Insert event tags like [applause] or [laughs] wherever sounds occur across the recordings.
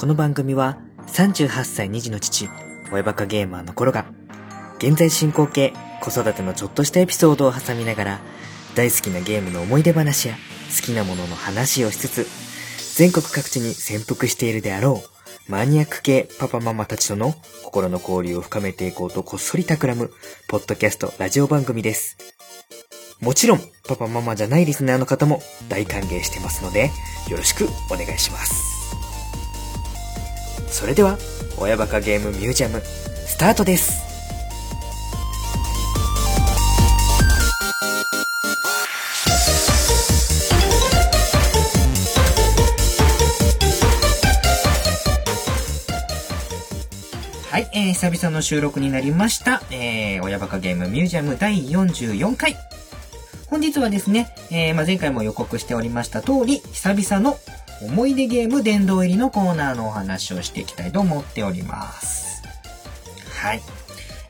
この番組は38歳2児の父、親バカゲーマーの頃が、現在進行形、子育てのちょっとしたエピソードを挟みながら、大好きなゲームの思い出話や好きなものの話をしつつ、全国各地に潜伏しているであろう、マニアック系パパママたちとの心の交流を深めていこうとこっそり企む、ポッドキャストラジオ番組です。もちろん、パパママじゃないリスナーの方も大歓迎してますので、よろしくお願いします。それでは、親バカゲームミュージアム、スタートです。はい、えー、久々の収録になりました。えー、親バカゲームミュージアム第44回。本日はですね、えー、まあ、前回も予告しておりました通り、久々の思い出ゲーム殿堂入りのコーナーのお話をしていきたいと思っております。はい。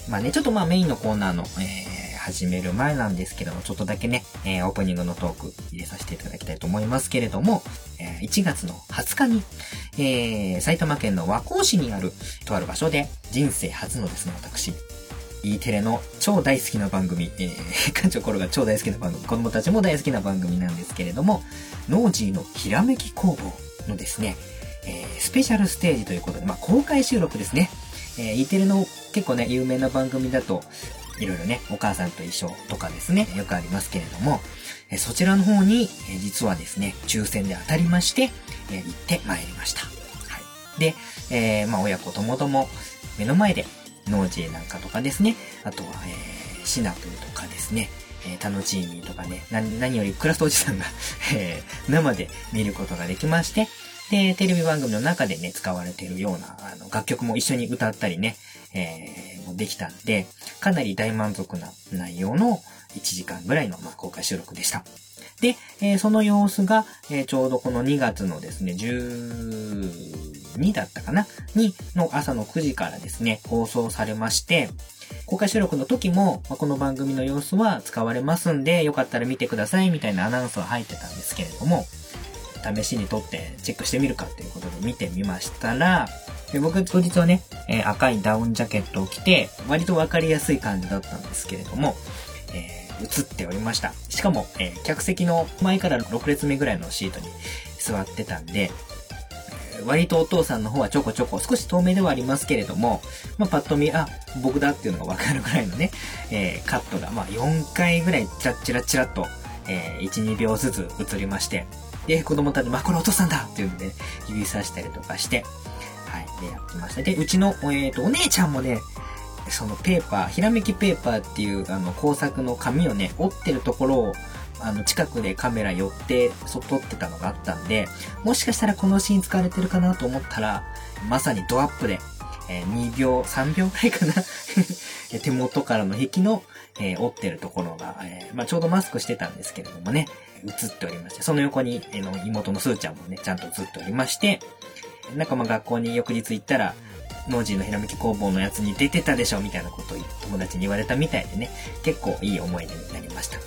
まあね、ちょっとまあメインのコーナーの、えー、始める前なんですけども、ちょっとだけね、えー、オープニングのトーク入れさせていただきたいと思いますけれども、えー、1月の20日に、えー、埼玉県の和光市にある、とある場所で、人生初のですね、私、E テレの超大好きな番組、えー、[laughs] 館長コロが超大好きな番組、子供たちも大好きな番組なんですけれども、ノージーのひらめき工房のですね、えー、スペシャルステージということで、まあ、公開収録ですね。えー、E テレの結構ね、有名な番組だと、いろいろね、お母さんと一緒とかですね、よくありますけれども、えーそちらの方に、えー実はですね、抽選で当たりまして、えー行ってまいりました。はい。で、えーまあ、親子ともども、目の前で、ノージーなんかとかですね、あとは、えーシナプーとかですね、えータノチーミーとかね、な何よりクラストおじさんが、[laughs] えー生で見ることができまして、で、テレビ番組の中でね、使われているような、あの、楽曲も一緒に歌ったりね、えーもうできたんで、かなり大満足な内容の1時間ぐらいの、まあ、公開収録でした。で、えーその様子が、えーちょうどこの2月のですね、12だったかな？に、の朝の9時からですね、放送されまして、公開収録の時も、まあこの番組の様子は使われますんで、よかったら見てくださいみたいなアナウンスは入ってたんですけれども、試しに撮ってチェックしてみるかということで見てみましたら、で僕当日はね、えー赤いダウンジャケットを着て、割とわかりやすい感じだったんですけれども、映っておりました。しかも、えー客席の前から6列目ぐらいのシートに座ってたんで、割とお父さんの方はちょこちょこ、少し遠目ではありますけれども、まあ、パッと見、あ、僕だっていうのがわかるぐらいのね、えーカットが、まあ、4回ぐらいチラッチラッチラッと、えー1、2秒ずつ映りまして、で、子供たち、まあ、これお父さんだっていうんで、ね指さしたりとかして、はい、で、やってました。で、うちの、えっ、と、お姉ちゃんもね、そのペーパー、ひらめきペーパーっていう、あの、工作の紙をね、折ってるところを、あの、近くでカメラ寄って、そ、撮ってたのがあったんで、もしかしたらこのシーン使われてるかなと思ったら、まさにドアップで、えー2秒、3秒くらいかな。[laughs] 手元からの壁の、えー折ってるところが、えーまあ、ちょうどマスクしてたんですけれどもね、映っておりまして、その横に、えーの妹のスーちゃんもね、ちゃんと映っておりまして、なんかまあ学校に翌日行ったら、ノージーのひらめき工房のやつに出てたでしょみたいなことを友達に言われたみたいでね、結構いい思い出になりました。はい。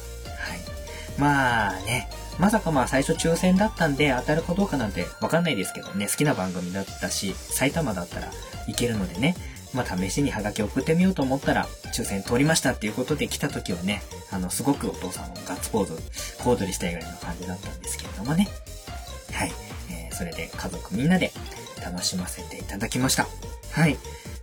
まあね、まさかまあ最初抽選だったんで当たるかどうかなんてわかんないですけどね、好きな番組だったし、埼玉だったらいけるのでね、まあ試しにハガキ送ってみようと思ったら、抽選通りましたっていうことで来た時はね、あの、すごくお父さんもガッツポーズ、小躍りしたいぐらいの感じだったんですけれどもね。はい。えーそれで家族みんなで楽しませていただきました。はい。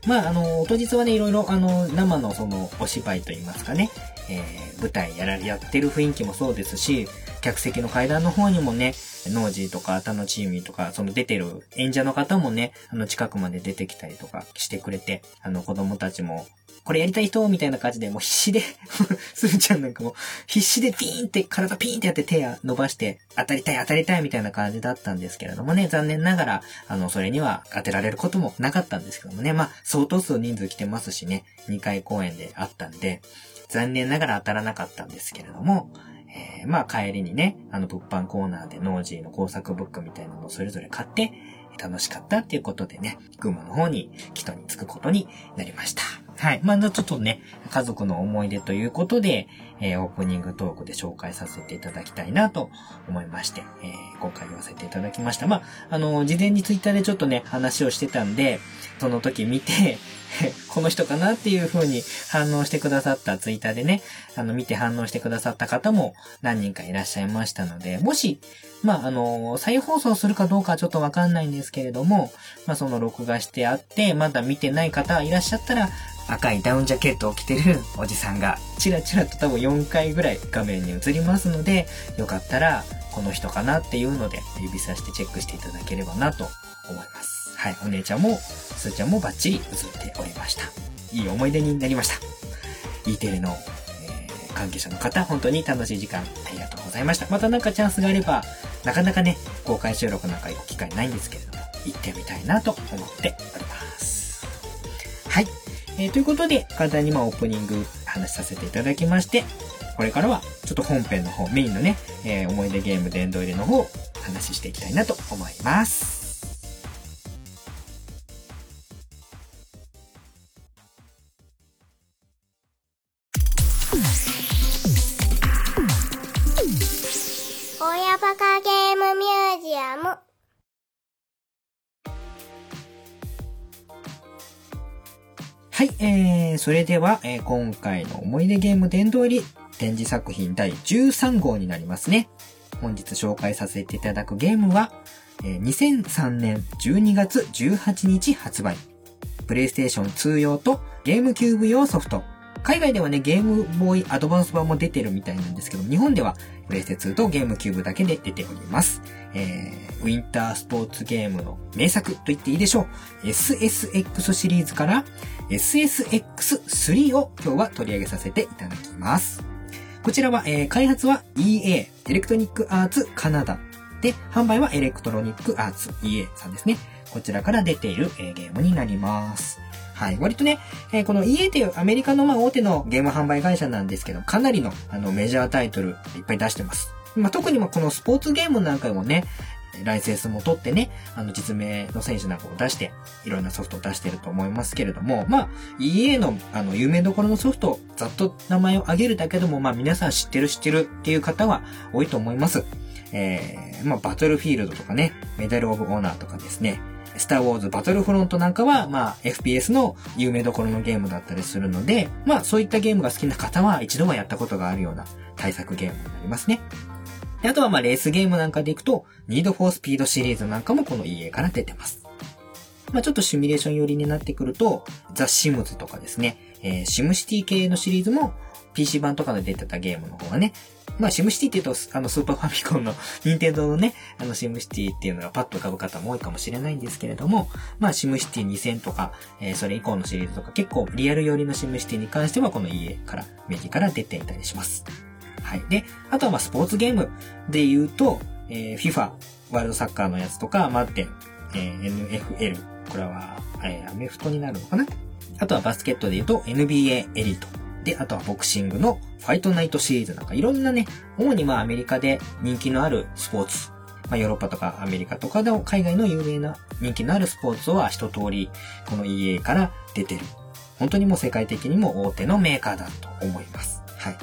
まあ、あの、当日はね、いろいろ、あの、生のその、お芝居といいますかね、えー舞台やら、やってる雰囲気もそうですし、客席の階段の方にもね、ノージーとか、他のチームとか、その出てる演者の方もね、あの、近くまで出てきたりとかしてくれて、あの、子供たちも、これやりたい人みたいな感じで、もう必死で、[laughs] すずちゃんなんかも、必死でピーンって、体ピーンってやって手伸ばして、当たりたい当たりたいみたいな感じだったんですけれどもね、残念ながら、あの、それには当てられることもなかったんですけどもね、まあ、相当数人数来てますしね、2回公演であったんで、残念ながら当たらなかったんですけれども、えーまあ帰りにね、あの物販コーナーでノージーの工作ブックみたいなのをそれぞれ買って、楽しかったっていうことでね、群馬の方に、キトに着くことになりました。はい。まあ、ちょっとね、家族の思い出ということで、えー、オープニングトークで紹介させていただきたいなと思いまして、えー、今回言わせていただきました。まあ、あの、事前にツイッターでちょっとね、話をしてたんで、その時見て [laughs] この人かなっていう風に反応してくださったツイッターでね、あの、見て反応してくださった方も何人かいらっしゃいましたので、もし、まあ、あの、再放送するかどうかちょっとわかんないんですけれども、まあ、その録画してあって、まだ見てない方いらっしゃったら、赤いダウンジャケットを着てるおじさんが、チラチラと多分4回ぐらい画面に映りますので、よかったら、この人かなっていうので、指さしてチェックしていただければなと思います。はい、お姉ちゃんも、すーちゃんもバッチリ映っておりました。いい思い出になりました。E テレの、えー、関係者の方、本当に楽しい時間ありがとうございました。またなんかチャンスがあれば、なかなかね、公開収録なんか行く機会ないんですけれども、行ってみたいなと思っております。はい。えー、ということで、簡単にまあオープニング話させていただきまして、これからはちょっと本編の方、メインのね、えー、思い出ゲーム殿堂入りの方、話していきたいなと思います。親バカゲームミュージアムはい、えー、それでは、えー、今回の思い出ゲーム殿堂入り展示作品第13号になりますね。本日紹介させていただくゲームは、えー、2003年12月18日発売。プレイステーション2用とゲームキューブ用ソフト、海外ではね、ゲームボーイアドバンス版も出てるみたいなんですけど、日本ではプレイステ2とゲームキューブだけで出ております。えー、ウィンタースポーツゲームの名作と言っていいでしょう。SSX シリーズから SSX3 を今日は取り上げさせていただきます。こちらは、えー、開発は EA、エレクトニックアーツカナダ。で、販売はエレクトロニックアーツ EA さんですね。こちらから出ている、えー、ゲームになります。はい。割とね、えー、この EA っていうアメリカのまあ大手のゲーム販売会社なんですけど、かなりのあのメジャータイトルいっぱい出してます。まあ、特にまこのスポーツゲームなんかもね、ライセンスも取ってね、あの実名の選手なんかを出して、いろんなソフトを出してると思いますけれども、まあ、EA のあの有名どころのソフト、ざっと名前を挙げるだけでも、まあ皆さん知ってる知ってるっていう方は多いと思います。えー、まあバトルフィールドとかね、メダルオブオーナーとかですね、スターウォーズバトルフロントなんかは、まあ、FPS の有名どころのゲームだったりするので、まあ、そういったゲームが好きな方は一度はやったことがあるような対策ゲームになりますね。であとは、まあ、レースゲームなんかでいくと、ニードフォースピードシリーズなんかもこの EA から出てます。まあ、ちょっとシミュレーション寄りになってくると、ザ・シムズとかですね、えー、シムシティ系のシリーズも PC 版とかで出てたゲームの方がね、まあ、シムシティって言うと、あの、スーパーファミコンの、ニンテンドのね、あの、シムシティっていうのがパッと浮かぶ方も多いかもしれないんですけれども、まあ、シムシティ2000とか、えー、それ以降のシリーズとか、結構リアル寄りのシムシティに関しては、この EA から、メディから出ていたりします。はい。で、あとはまあ、スポーツゲームで言うと、えー、FIFA、ワールドサッカーのやつとか、マッテン、えー、NFL、これは、えー、アメフトになるのかな？あとはバスケットで言うと NBA エリート。で、あとはボクシングのファイトナイトシリーズなんかいろんなね、主にまあアメリカで人気のあるスポーツ、まあヨーロッパとかアメリカとかでも海外の有名な人気のあるスポーツは一通りこの EA から出てる。本当にもう世界的にも大手のメーカーだと思います。はい。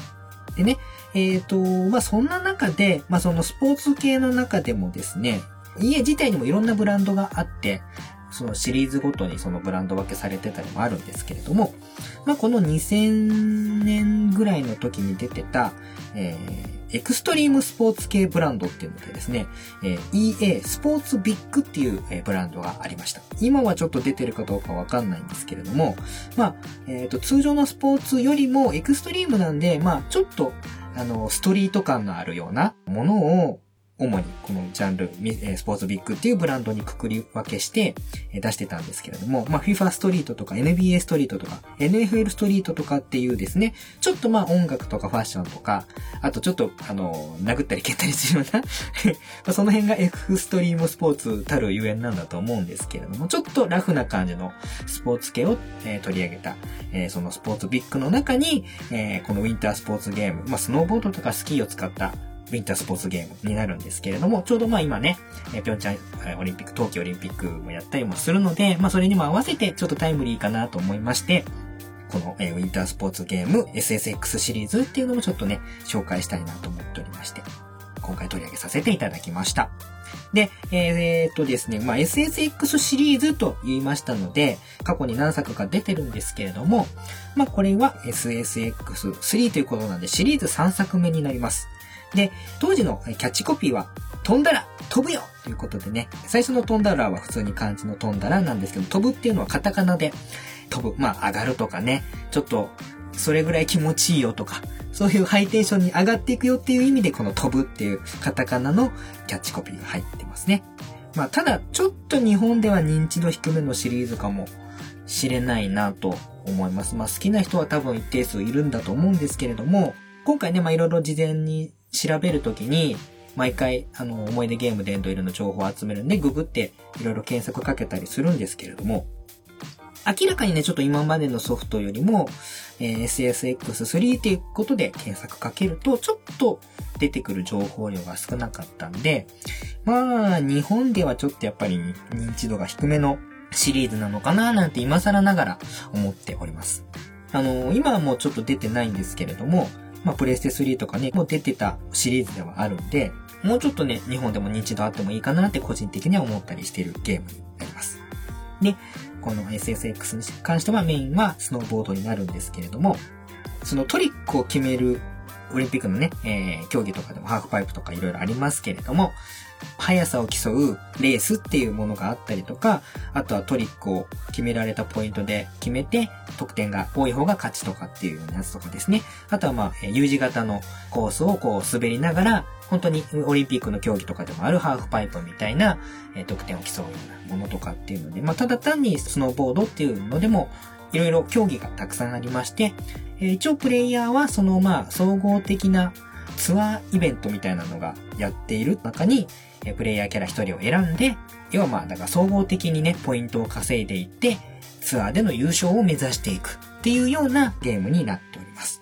でね、えっ、ー、と、まあそんな中で、まあそのスポーツ系の中でもですね、家自体にもいろんなブランドがあって、そのシリーズごとにそのブランド分けされてたりもあるんですけれども、まあ、この2000年ぐらいの時に出てた、えー、エクストリームスポーツ系ブランドっていうのでですね、えー、EA スポーツビッグっていう、えー、ブランドがありました。今はちょっと出てるかどうかわかんないんですけれども、まあ、えっ、ー、と、通常のスポーツよりもエクストリームなんで、まあ、ちょっと、あの、ストリート感のあるようなものを、主にこのジャンル、スポーツビッグっていうブランドにくくり分けして出してたんですけれども、まあ FIFA ストリートとか NBA ストリートとか NFL ストリートとかっていうですね、ちょっとまあ音楽とかファッションとか、あとちょっとあの、殴ったり蹴ったりするような [laughs] その辺がエクストリームスポーツたるゆえんなんだと思うんですけれども、ちょっとラフな感じのスポーツ系を、え、取り上げた、え、そのスポーツビッグの中に、え、このウィンタースポーツゲーム、まあスノーボードとかスキーを使ったウィンタースポーツゲームになるんですけれども、ちょうどまあ今ね、ピョンチャンオリンピック、冬季オリンピックもやったりもするので、まあそれにも合わせてちょっとタイムリーかなと思いまして、この、えーウィンタースポーツゲーム SSX シリーズっていうのもちょっとね、紹介したいなと思っておりまして、今回取り上げさせていただきました。で、えーっとですね、まあ、SSX シリーズと言いましたので、過去に何作か出てるんですけれども、まあ、これは SSX3 ということなんで、シリーズ3作目になります。で、当時のキャッチコピーは、飛んだら飛ぶよということでね、最初の飛んだらは普通に漢字の飛んだらなんですけど、飛ぶっていうのはカタカナで飛ぶ。まあ、上がるとかね、ちょっと、それぐらい気持ちいいよとか、そういうハイテンションに上がっていくよっていう意味で、この飛ぶっていうカタカナのキャッチコピーが入ってますね。まあ、ただ、ちょっと日本では認知度低めのシリーズかもしれないなと思います。まあ、好きな人は多分一定数いるんだと思うんですけれども、今回ね、まあ、いろいろ事前に調べるときに、毎回、あの、思い出ゲームでエンドイルの情報を集めるんで、ググっていろいろ検索かけたりするんですけれども、明らかにね、ちょっと今までのソフトよりも、えー SSX3 っていうことで検索かけると、ちょっと出てくる情報量が少なかったんで、まあ、日本ではちょっとやっぱり認知度が低めのシリーズなのかななんて今更ながら思っております。あの、今はもうちょっと出てないんですけれども、まあ、プレステ3とかね、もう出てたシリーズではあるんで、もうちょっとね、日本でも認知度あってもいいかなって個人的には思ったりしてるゲームになります。で、この SSX に関してはメインはスノーボードになるんですけれども、そのトリックを決めるオリンピックのね、えー競技とかでもハーフパイプとかいろいろありますけれども、速さを競うレースっていうものがあったりとか、あとはトリックを決められたポイントで決めて、得点が多い方が勝ちとかっていうようなやつとかですね。あとはまあ、U 字型のコースをこう滑りながら、本当にオリンピックの競技とかでもあるハーフパイプみたいな、得点を競うようなものとかっていうので、まあ、ただ単にスノーボードっていうのでも、いろいろ競技がたくさんありまして、一応プレイヤーはそのまあ、総合的なツアーイベントみたいなのがやっている中に、えプレイヤーキャラ一人を選んで、要はまあ、だから総合的にね、ポイントを稼いでいって、ツアーでの優勝を目指していくっていうようなゲームになっております。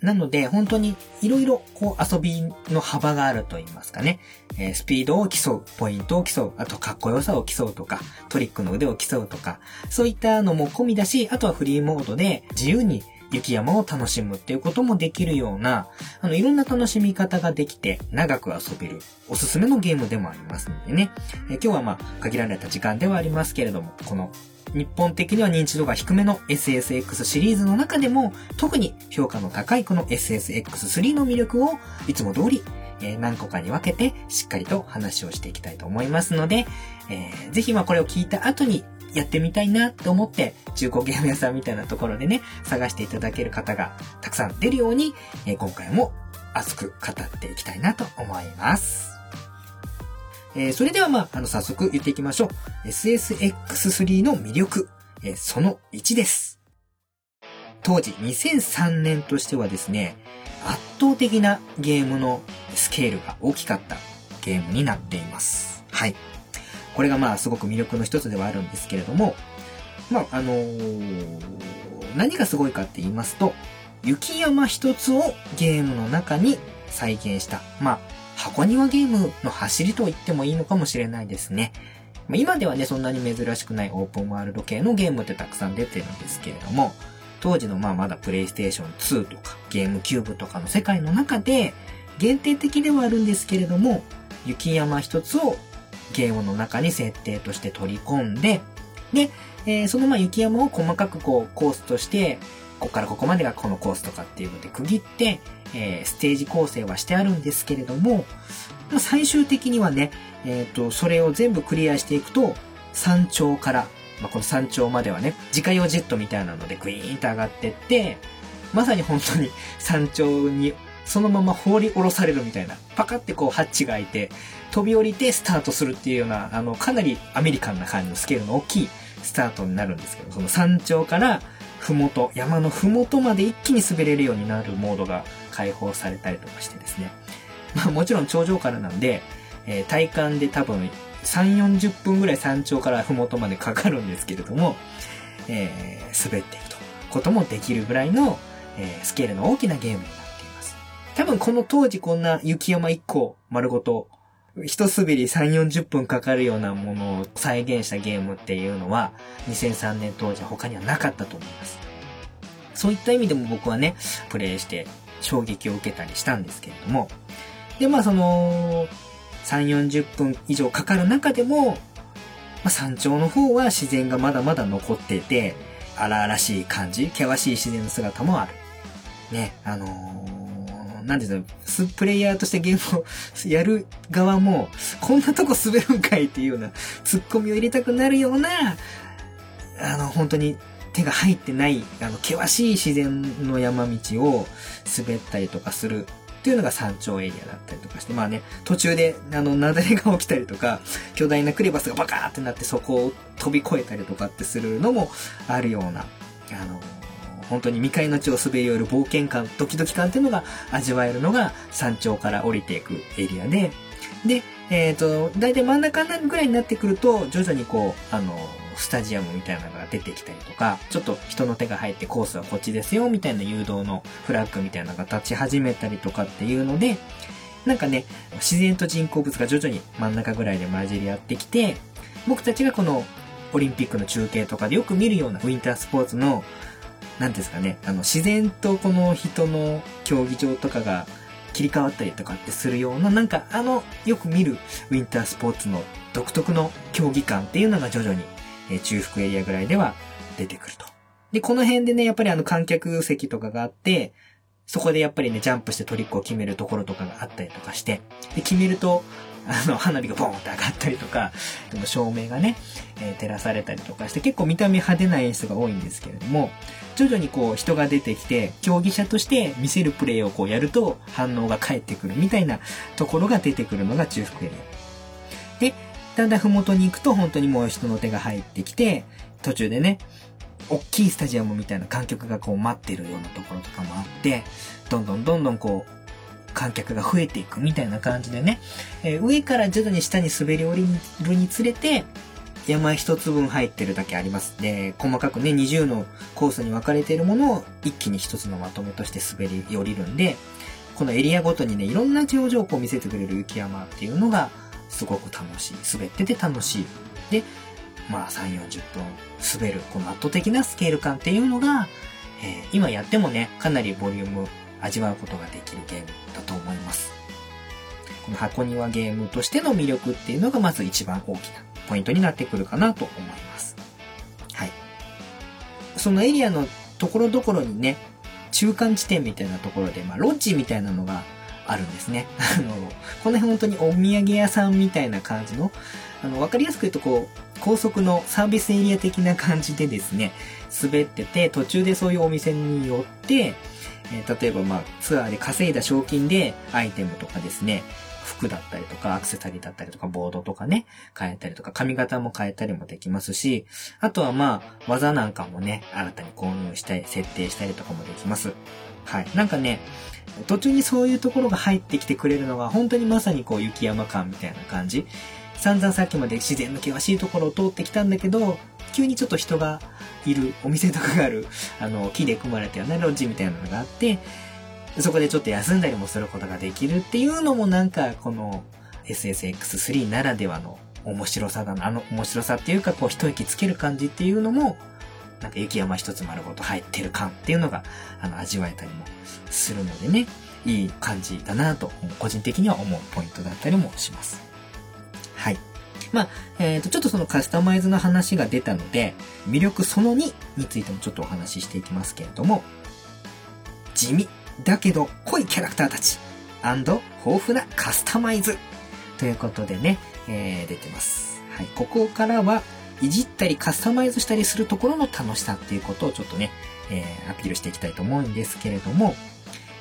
なので、本当にいろいろこう遊びの幅があると言いますかね。えースピードを競う、ポイントを競う、あとかっこよさを競うとか、トリックの腕を競うとか、そういったのも込みだし、あとはフリーモードで自由に雪山を楽しむっていうこともできるような、あの、いろんな楽しみ方ができて、長く遊べる、おすすめのゲームでもありますのでね。え今日はまあ、限られた時間ではありますけれども、この日本的には認知度が低めの SSX シリーズの中でも、特に評価の高いこの SSX3 の魅力を、いつも通り、えー何個かに分けて、しっかりと話をしていきたいと思いますので、えーぜひまあこれを聞いた後に、やってみたいなと思って、中古ゲーム屋さんみたいなところでね、探していただける方がたくさん出るように、えー今回も熱く語っていきたいなと思います。えーそれではまあ、あの、早速言っていきましょう。SSX3 の魅力、えーその1です。当時2003年としてはですね、圧倒的なゲームのスケールが大きかったゲームになっています。はい。これがまあすごく魅力の一つではあるんですけれども、まああのー何がすごいかって言いますと、雪山一つをゲームの中に再現した、まあ箱庭ゲームの走りと言ってもいいのかもしれないですね。ま今ではね、そんなに珍しくないオープンワールド系のゲームってたくさん出てるんですけれども、当時のまあまだプレイステーション2とかゲームキューブとかの世界の中で限定的ではあるんですけれども、雪山一つをゲームの中に設定として取り込んで、で、えーそのまあ雪山を細かくこうコースとして、ここからここまでがこのコースとかっていうので区切って、えーステージ構成はしてあるんですけれども、まあ最終的にはね、えっ、と、それを全部クリアしていくと、山頂から、まあ、この山頂まではね、自家用ジェットみたいなのでグイーンと上がってって、まさに本当に山頂にそのまま放り下ろされるみたいな、パカってこうハッチが開いて、飛び降りてスタートするっていうような、あの、かなりアメリカンな感じのスケールの大きいスタートになるんですけど、その山頂から、ふもと、山のふもとまで一気に滑れるようになるモードが開放されたりとかしてですね。[laughs] まあもちろん頂上からなんで、えー体感で多分3、40分ぐらい山頂からふもとまでかかるんですけれども、えー滑っていくとこともできるぐらいの、えースケールの大きなゲームになっています。多分この当時こんな雪山1個丸ごと、一滑り3、40分かかるようなものを再現したゲームっていうのは、2003年当時他にはなかったと思います。そういった意味でも僕はね、プレイして衝撃を受けたりしたんですけれども。で、まあその、3、40分以上かかる中でも、まあ、山頂の方は自然がまだまだ残っていて、荒々しい感じ、険しい自然の姿もある。ね、あのー、なんですか、プレイヤーとしてゲームをやる側も、[laughs] こんなとこ滑るんかいっていうような、ツッコミを入れたくなるような、あの、本当に手が入ってない、あの、険しい自然の山道を滑ったりとかするっていうのが山頂エリアだったりとかして、まあね、途中で、あの、雪崩が起きたりとか、巨大なクレバスがバカーってなってそこを飛び越えたりとかってするのもあるような、あの、本当に未開の地を滑り降りる冒険感、ドキドキ感っていうのが味わえるのが山頂から降りていくエリアで、で、えっ、ー、と、だいたい真ん中ぐらいになってくると、徐々にこう、あの、スタジアムみたいなのが出てきたりとか、ちょっと人の手が入ってコースはこっちですよ、みたいな誘導のフラッグみたいなのが立ち始めたりとかっていうので、なんかね、自然と人工物が徐々に真ん中ぐらいで混じり合ってきて、僕たちがこのオリンピックの中継とかでよく見るようなウィンタースポーツの、なんですかね、あの、自然とこの人の競技場とかが切り替わったりとかってするような、なんかあの、よく見るウィンタースポーツの独特の競技感っていうのが徐々にえ中腹エリアぐらいでは出てくると。で、この辺でね、やっぱりあの観客席とかがあって、そこでやっぱりね、ジャンプしてトリックを決めるところとかがあったりとかして、で、決めると、あの、花火がボーンって上がったりとか、でも照明がね、えー、照らされたりとかして、結構見た目派手な演出が多いんですけれども、徐々にこう人が出てきて、競技者として見せるプレイをこうやると反応が返ってくるみたいなところが出てくるのが中腹エリア。で、だんだん麓に行くと本当にもう人の手が入ってきて、途中でね、大きいスタジアムみたいな観客がこう待ってるようなところとかもあって、どんどんどんどんこう、観客が増えていくみたいな感じでね、えー、上から徐々に下に滑り降りるにつれて、山一つ分入ってるだけあります。で、細かくね、20のコースに分かれているものを一気に一つのまとめとして滑り降りるんで、このエリアごとにね、いろんな表情を見せてくれる雪山っていうのが、すごく楽しい。滑ってて楽しい。で、まあ3、40分滑る、この圧倒的なスケール感っていうのが、えー、今やってもね、かなりボリューム味わうことができるゲームだと思います。この箱庭ゲームとしての魅力っていうのがまず一番大きなポイントになってくるかなと思います。はい。そのエリアのところどころにね、中間地点みたいなところで、まあ、ロッジみたいなのがあるんですね。[laughs] あの、この辺本当にお土産屋さんみたいな感じの、あの、わかりやすく言うとこう、高速のサービスエリア的な感じでですね、滑ってて、途中でそういうお店に寄って、えー、例えばまあ、ツアーで稼いだ賞金でアイテムとかですね、服だったりとか、アクセサリーだったりとか、ボードとかね、変えたりとか、髪型も変えたりもできますし、あとはまあ、技なんかもね、新たに購入したり、設定したりとかもできます。はい。なんかね、途中にそういうところが入ってきてくれるのが、本当にまさにこう雪山感みたいな感じ。散々さっきまで自然の険しいところを通ってきたんだけど、急にちょっと人がいる、お店とかがある、あの、木で組まれたようなロッジみたいなのがあって、そこでちょっと休んだりもすることができるっていうのもなんか、この SSX3 ならではの面白さだな。あの面白さっていうか、こう一息つける感じっていうのも、なんか雪山一つ丸ごと入ってる感っていうのが、あの、味わえたりもするのでね、いい感じだなと、個人的には思うポイントだったりもします。はい。まあ、えっ、ー、と、ちょっとそのカスタマイズの話が出たので、魅力その2についてもちょっとお話ししていきますけれども、地味だけど濃いキャラクターたち、豊富なカスタマイズということでね、えー、出てます。はい。ここからは、いじったりカスタマイズしたりするところの楽しさっていうことをちょっとね、えー、アピールしていきたいと思うんですけれども、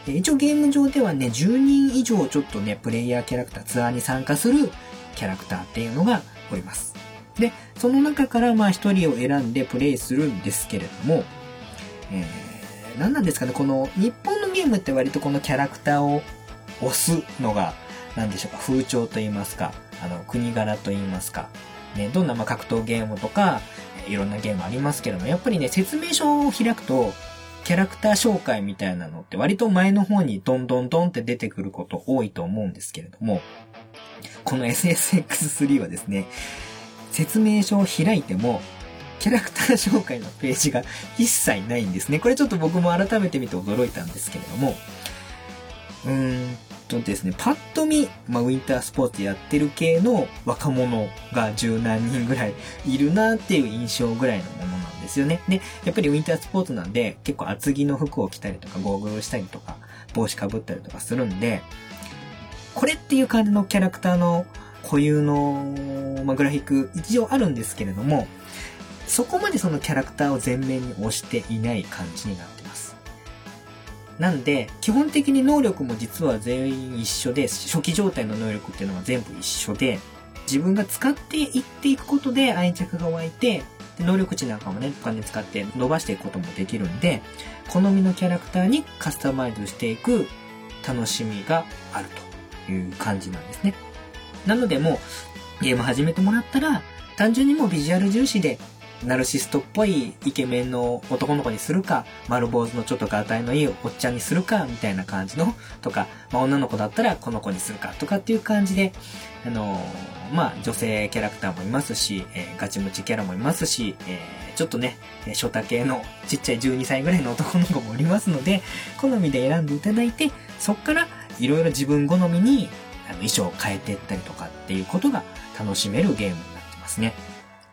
え、一応ゲーム上ではね、10人以上ちょっとね、プレイヤーキャラクター、ツアーに参加するキャラクターっていうのがおります。で、その中からまあ一人を選んでプレイするんですけれども、えー、何なんですかね、この日本ゲームって割とこのキャラクターを押すのが、何でしょうか、風潮と言いますか、あの、国柄と言いますか、ね、どんなま格闘ゲームとか、いろんなゲームありますけども、やっぱりね、説明書を開くと、キャラクター紹介みたいなのって割と前の方にどんどんどんって出てくること多いと思うんですけれども、この SSX3 はですね、説明書を開いても、キャラクター紹介のページが一切ないんですね。これちょっと僕も改めて見て驚いたんですけれども、うーんとですね、パッと見、まあ、ウィンタースポーツやってる系の若者が十何人ぐらいいるなっていう印象ぐらいのものなんですよね。で、やっぱりウィンタースポーツなんで、結構厚着の服を着たりとか、ゴーグルしたりとか、帽子かぶったりとかするんで、これっていう感じのキャラクターの固有の、まあ、グラフィック一応あるんですけれども、そこまでそのキャラクターを前面に押していない感じになってます。なんで、基本的に能力も実は全員一緒で、初期状態の能力っていうのは全部一緒で、自分が使っていっていくことで愛着が湧いて、能力値なんかもね、お金使って伸ばしていくこともできるんで、好みのキャラクターにカスタマイズしていく楽しみがあるという感じなんですね。なのでもう、ゲーム始めてもらったら、単純にもうビジュアル重視で、ナルシストっぽいイケメンの男の子にするか、丸坊主のちょっとガタイのいいおっちゃんにするか、みたいな感じの、とか、まあ、女の子だったらこの子にするか、とかっていう感じで、あのー、まあ、女性キャラクターもいますし、えー、ガチムチキャラもいますし、えー、ちょっとね、ショタ系のちっちゃい12歳ぐらいの男の子もおりますので、好みで選んでいただいて、そっからいろいろ自分好みにあの衣装を変えていったりとかっていうことが楽しめるゲームになってますね。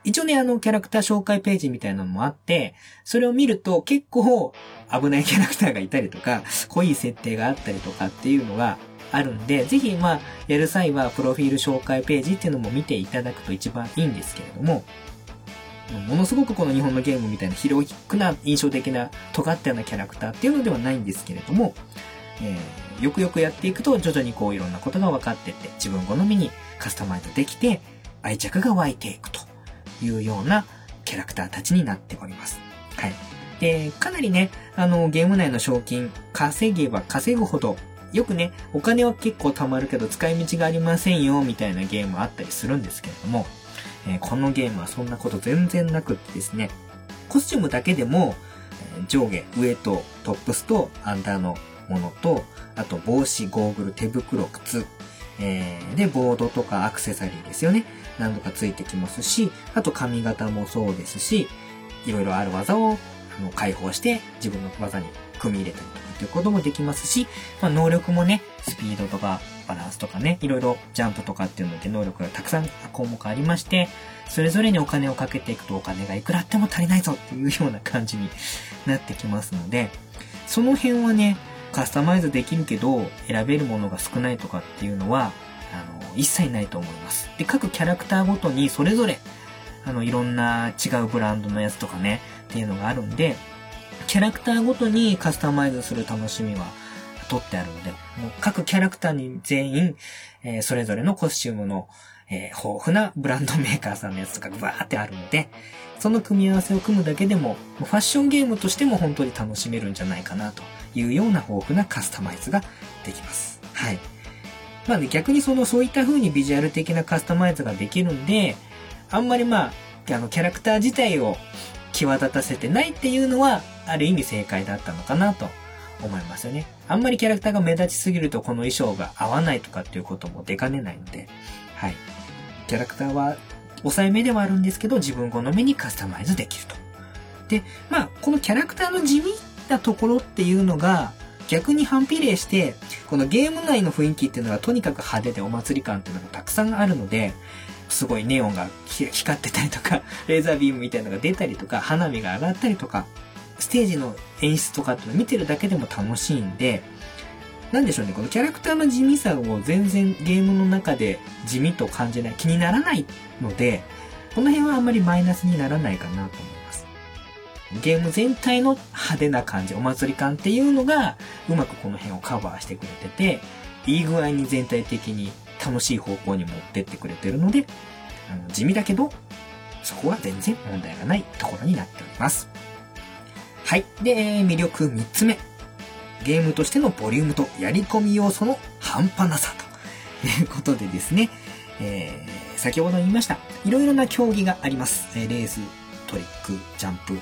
一応ね、あの、キャラクター紹介ページみたいなのもあって、それを見ると結構危ないキャラクターがいたりとか、濃い設定があったりとかっていうのがあるんで、ぜひまあ、やる際はプロフィール紹介ページっていうのも見ていただくと一番いいんですけれども、ものすごくこの日本のゲームみたいなヒロイックな印象的な尖ったようなキャラクターっていうのではないんですけれども、えー、よくよくやっていくと徐々にこういろんなことが分かってって、自分好みにカスタマイズできて、愛着が湧いていくと。いうようなキャラクターたちになっております。はい。で、かなりね、あの、ゲーム内の賞金、稼げば稼ぐほど、よくね、お金は結構貯まるけど使い道がありませんよ、みたいなゲームあったりするんですけれども、えー、このゲームはそんなこと全然なくってですね、コスチュームだけでも、え上下、上とトップスとアンダーのものと、あと帽子、ゴーグル、手袋、靴、えー、で、ボードとかアクセサリーですよね。何度かついてきますし、あと髪型もそうですし、いろいろある技をあの解放して自分の技に組み入れたりとかっていうこともできますし、まあ、能力もね、スピードとかバランスとかね、いろいろジャンプとかっていうので能力がたくさん項目ありまして、それぞれにお金をかけていくとお金がいくらあっても足りないぞっていうような感じになってきますので、その辺はね、カスタマイズできるけど選べるものが少ないとかっていうのは、あの、一切ないと思います。で、各キャラクターごとにそれぞれ、あの、いろんな違うブランドのやつとかね、っていうのがあるんで、キャラクターごとにカスタマイズする楽しみは取ってあるので、もう各キャラクターに全員、えー、それぞれのコスチュームの、えー、豊富なブランドメーカーさんのやつとかがバーってあるので、その組み合わせを組むだけでも、ファッションゲームとしても本当に楽しめるんじゃないかなというような豊富なカスタマイズができます。はい。まあね、逆にその、そういった風にビジュアル的なカスタマイズができるんで、あんまりまあ、あの、キャラクター自体を際立たせてないっていうのは、ある意味正解だったのかなと思いますよね。あんまりキャラクターが目立ちすぎるとこの衣装が合わないとかっていうことも出かねないので、はい。キャラクターは抑えめではあるんですけど、自分好みにカスタマイズできると。で、まあ、このキャラクターの地味なところっていうのが、逆に反比例して、このゲーム内の雰囲気っていうのがとにかく派手でお祭り感っていうのがたくさんあるので、すごいネオンが光ってたりとか、[laughs] レーザービームみたいなのが出たりとか、花火が上がったりとか、ステージの演出とかっていうのを見てるだけでも楽しいんで、なんでしょうね、このキャラクターの地味さを全然ゲームの中で地味と感じない、気にならないので、この辺はあんまりマイナスにならないかなと思。ゲーム全体の派手な感じ、お祭り感っていうのが、うまくこの辺をカバーしてくれてて、いい具合に全体的に楽しい方向に持ってってくれてるので、あの地味だけど、そこは全然問題がないところになっております。はい。で、魅力3つ目。ゲームとしてのボリュームとやり込み要素の半端なさということでですね、えー、先ほど言いました。いろいろな競技があります。レース、トリック、ジャンプ、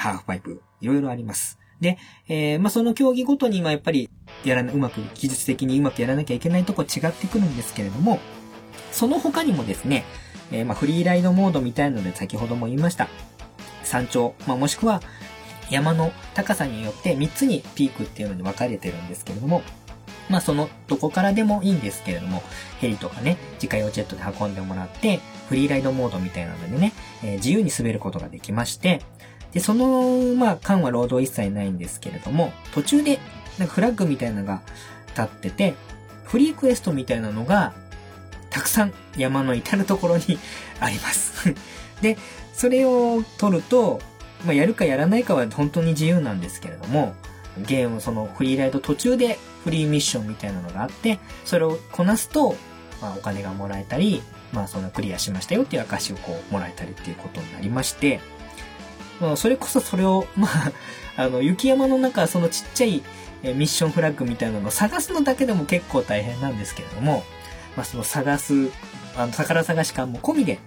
ハーフパイプ、いろいろあります。で、えー、まあ、その競技ごとに、ま、やっぱり、やらな、うまく、技術的にうまくやらなきゃいけないとこ違ってくるんですけれども、その他にもですね、えー、ま、フリーライドモードみたいので先ほども言いました。山頂、まあ、もしくは山の高さによって3つにピークっていうのに分かれてるんですけれども、まあそのどこからでもいいんですけれども、ヘリとかね、自家用ジェットで運んでもらって、フリーライドモードみたいなのでね、えー、自由に滑ることができまして、で、その、まあ、間は労働一切ないんですけれども、途中で、なんかフラッグみたいなのが立ってて、フリークエストみたいなのが、たくさん山の至るところに [laughs] あります。で、それを取ると、まあ、やるかやらないかは本当に自由なんですけれども、ゲーム、そのフリーライド途中でフリーミッションみたいなのがあって、それをこなすと、まあ、お金がもらえたり、まあ、そのクリアしましたよっていう証をこう、もらえたりっていうことになりまして、まあ、それこそそれを、[laughs] まあ、あの、雪山の中、そのちっちゃいミッションフラッグみたいなのを探すのだけでも結構大変なんですけれども、まあ、その探す、あの、宝探し感も込みで、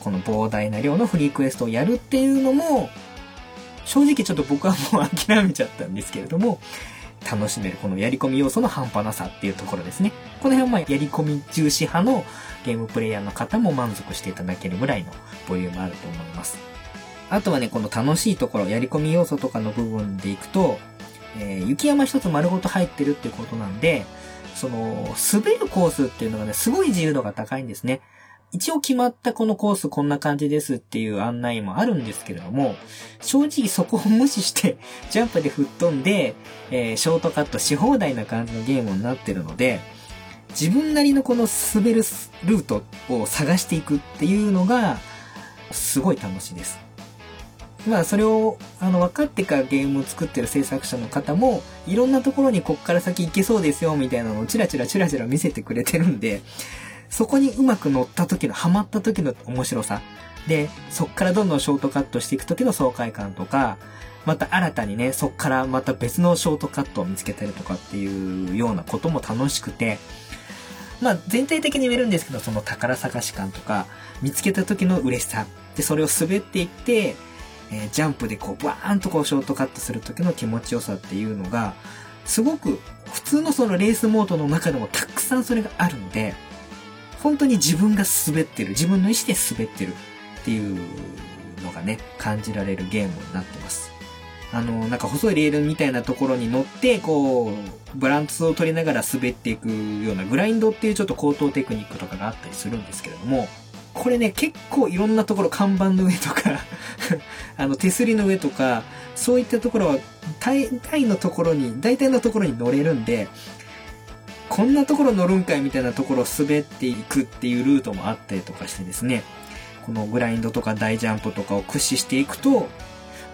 この膨大な量のフリークエストをやるっていうのも、正直ちょっと僕はもう諦めちゃったんですけれども、楽しめるこのやり込み要素の半端なさっていうところですね。この辺はまあやり込み重視派のゲームプレイヤーの方も満足していただけるぐらいのボリュームあると思います。あとはね、この楽しいところ、やり込み要素とかの部分でいくと、えー、雪山一つ丸ごと入ってるってことなんで、その、滑るコースっていうのがね、すごい自由度が高いんですね。一応決まったこのコースこんな感じですっていう案内もあるんですけれども、正直そこを無視して [laughs] ジャンプで吹っ飛んで、えー、ショートカットし放題な感じのゲームになってるので、自分なりのこの滑るルートを探していくっていうのが、すごい楽しいです。まあそれをあの分かってからゲームを作ってる制作者の方もいろんなところにこっから先行けそうですよみたいなのをチラチラチラチラ見せてくれてるんでそこにうまく乗った時の、ハマった時の面白さ。で、そっからどんどんショートカットしていく時の爽快感とか、また新たにね、そっからまた別のショートカットを見つけたりとかっていうようなことも楽しくて、まあ全体的に言えるんですけど、その宝探し感とか、見つけた時の嬉しさ。で、それを滑っていって、えー、ジャンプでこう、バーンとこうショートカットする時の気持ちよさっていうのが、すごく普通のそのレースモードの中でもたくさんそれがあるんで、本当に自分が滑ってる、自分の意思で滑ってるっていうのがね、感じられるゲームになってます。あの、なんか細いレールみたいなところに乗って、こう、バランスを取りながら滑っていくようなグラインドっていうちょっと高等テクニックとかがあったりするんですけれども、これね、結構いろんなところ、看板の上とか [laughs] あの、手すりの上とか、そういったところは、大体のところに、大体のところに乗れるんで、こんなところ乗るんかいみたいなところを滑っていくっていうルートもあったりとかしてですね、このグラインドとか大ジャンプとかを駆使していくと、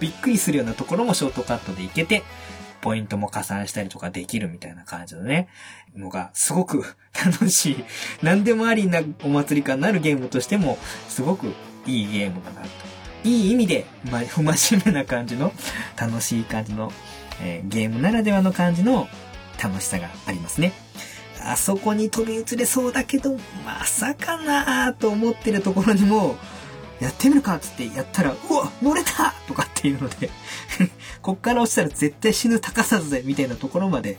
びっくりするようなところもショートカットでいけて、ポイントも加算したりとかできるみたいな感じのね、のがすごく [laughs] 楽しい、何でもありなお祭り感のあるゲームとしても、すごくいいゲームだなと。いい意味で、まあ、[laughs] 不真面目な感じの、楽しい感じの、えー、ゲームならではの感じの楽しさがありますね。あそこに飛び移れそうだけど、まさかなーと思ってるところにも、やってみるかっつってやったら、うわ乗れたとかっていうので [laughs] こっから落ちたら絶対死ぬ高さぜみたいなところまで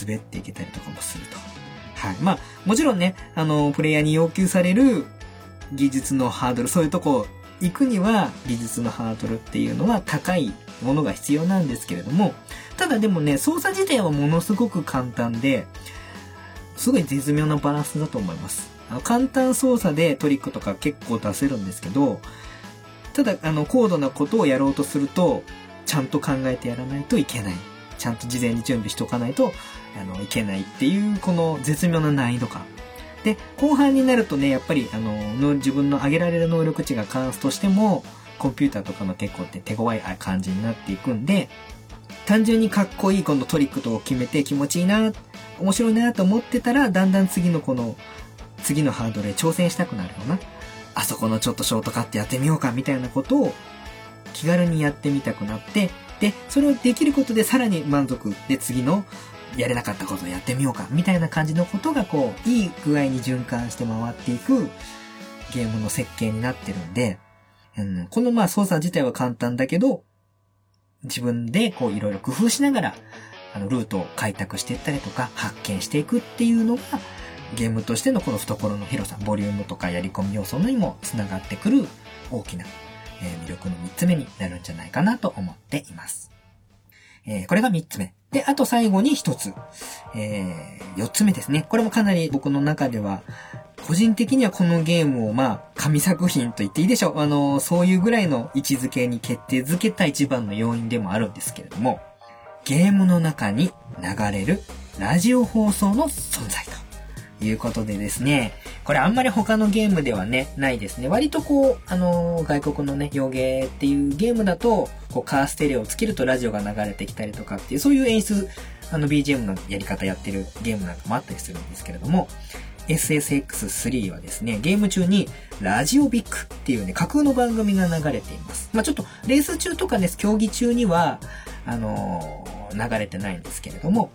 滑っていけたりとかもすると。はい。まあ、もちろんね、あの、プレイヤーに要求される技術のハードル、そういうとこ行くには技術のハードルっていうのは高いものが必要なんですけれども、ただでもね、操作自体はものすごく簡単で、すごい絶妙なバランスだと思います。あの簡単操作でトリックとか結構出せるんですけど、ただ、あの、高度なことをやろうとすると、ちゃんと考えてやらないといけない。ちゃんと事前に準備しておかないと、あの、いけないっていう、この絶妙な難易度感。で、後半になるとね、やっぱり、あの、の自分の上げられる能力値がカンスとしても、コンピューターとかの結構って手強い感じになっていくんで、単純にかっこいいこのトリックと決めて気持ちいいな、面白いなと思ってたら、だんだん次のこの、次のハードルへ挑戦したくなるような。あそこのちょっとショートカットやってみようかみたいなことを気軽にやってみたくなって、で、それをできることでさらに満足で次のやれなかったことをやってみようかみたいな感じのことがこう、いい具合に循環して回っていくゲームの設計になってるんで、うん、このまあ操作自体は簡単だけど、自分でこういろいろ工夫しながら、あの、ルートを開拓していったりとか、発見していくっていうのが、ゲームとしてのこの懐の広さ、ボリュームとかやり込み要素にも繋がってくる大きな、え魅力の3つ目になるんじゃないかなと思っています。えーこれが3つ目。で、あと最後に1つ。えー、4つ目ですね。これもかなり僕の中では、個人的にはこのゲームをまあ、神作品と言っていいでしょう。あの、そういうぐらいの位置づけに決定づけた一番の要因でもあるんですけれども、ゲームの中に流れるラジオ放送の存在ということでですね、これあんまり他のゲームではね、ないですね。割とこう、あの、外国のね、洋芸っていうゲームだと、こう、カーステレオをつけるとラジオが流れてきたりとかっていう、そういう演出、あの、BGM のやり方やってるゲームなんかもあったりするんですけれども、SSX3 はですね、ゲーム中にラジオビックっていうね、架空の番組が流れています。まあちょっと、レース中とかね、競技中には、あのー流れてないんですけれども、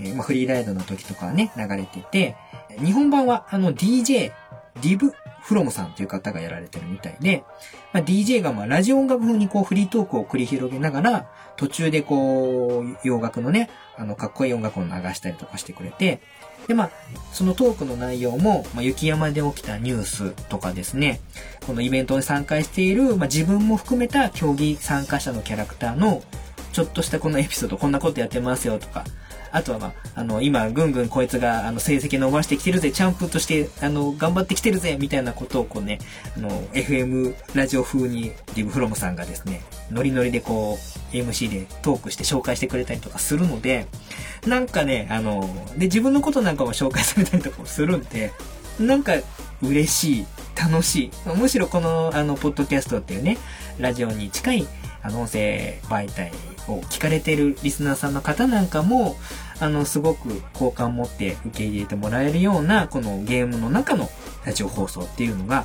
えーま、フリーライドの時とかね、流れてて、日本版はあの DJ、リブ・フロムさんという方がやられてるみたいで、まあ、DJ がまあラジオ音楽風にこうフリートークを繰り広げながら、途中でこう、洋楽のね、あの、かっこいい音楽を流したりとかしてくれて、で、まあ、そのトークの内容も、まあ、雪山で起きたニュースとかですね、このイベントに参加している、まあ、自分も含めた競技参加者のキャラクターの、ちょっとしたこのエピソード、こんなことやってますよとか、あとはまあ、あの、今、ぐんぐんこいつが、あの、成績伸ばしてきてるぜ、チャンプとして、あの、頑張ってきてるぜ、みたいなことをこうね、あの、FM ラジオ風に、リブフロムさんがですね、ノリノリでこう、MC でトークして紹介してくれたりとかするので、なんかね、あの、で、自分のことなんかも紹介されたりとかもするんで、なんか、嬉しい、楽しい。むしろこの、あの、ポッドキャストっていうね、ラジオに近い、あの、音声媒体を聞かれてるリスナーさんの方なんかも、あの、すごく好感を持って受け入れてもらえるような、このゲームの中のラジオ放送っていうのが、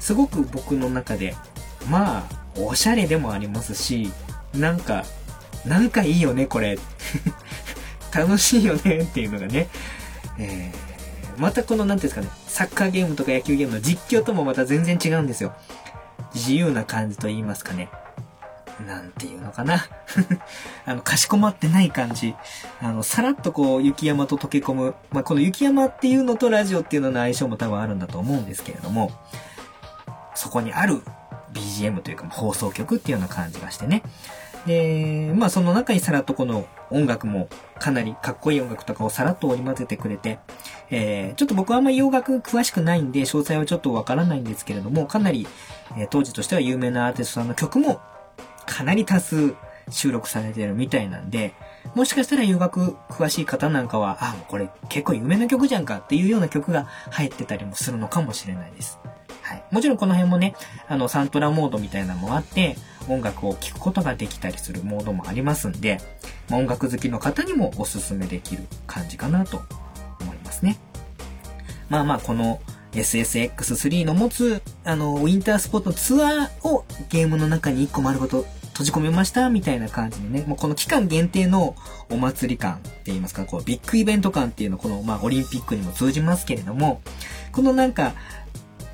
すごく僕の中で、まあ、おしゃれでもありますし、なんか、なんかいいよね、これ。楽しいよね、っていうのがね。えー、またこの、なんていうんですかね、サッカーゲームとか野球ゲームの実況ともまた全然違うんですよ。自由な感じと言いますかね。なんていうのかな。[laughs] あの、かしこまってない感じ。あの、さらっとこう、雪山と溶け込む。まあ、この雪山っていうのとラジオっていうのの相性も多分あるんだと思うんですけれども、そこにある BGM というか放送局っていうような感じがしてね。で、まあその中にさらっとこの音楽もかなりかっこいい音楽とかをさらっと織り交ぜてくれて、えー、ちょっと僕はあんまり洋楽詳しくないんで詳細はちょっとわからないんですけれども、かなり、えー当時としては有名なアーティストさんの曲もかなり多数収録されてるみたいなんで、もしかしたら洋楽詳しい方なんかは、あ、これ結構有名な曲じゃんかっていうような曲が入ってたりもするのかもしれないです。はい。もちろんこの辺もね、あの、サントラモードみたいなのもあって、音楽を聴くことができたりするモードもありますんで、まあ、音楽好きの方にもおすすめできる感じかなと思いますね。まあまあ、この SSX3 の持つ、あの、ウィンタースポットツアーをゲームの中に1個丸ごと閉じ込めましたみたいな感じでね、もうこの期間限定のお祭り感って言いますか、こうビッグイベント感っていうの、この、まあ、オリンピックにも通じますけれども、このなんか、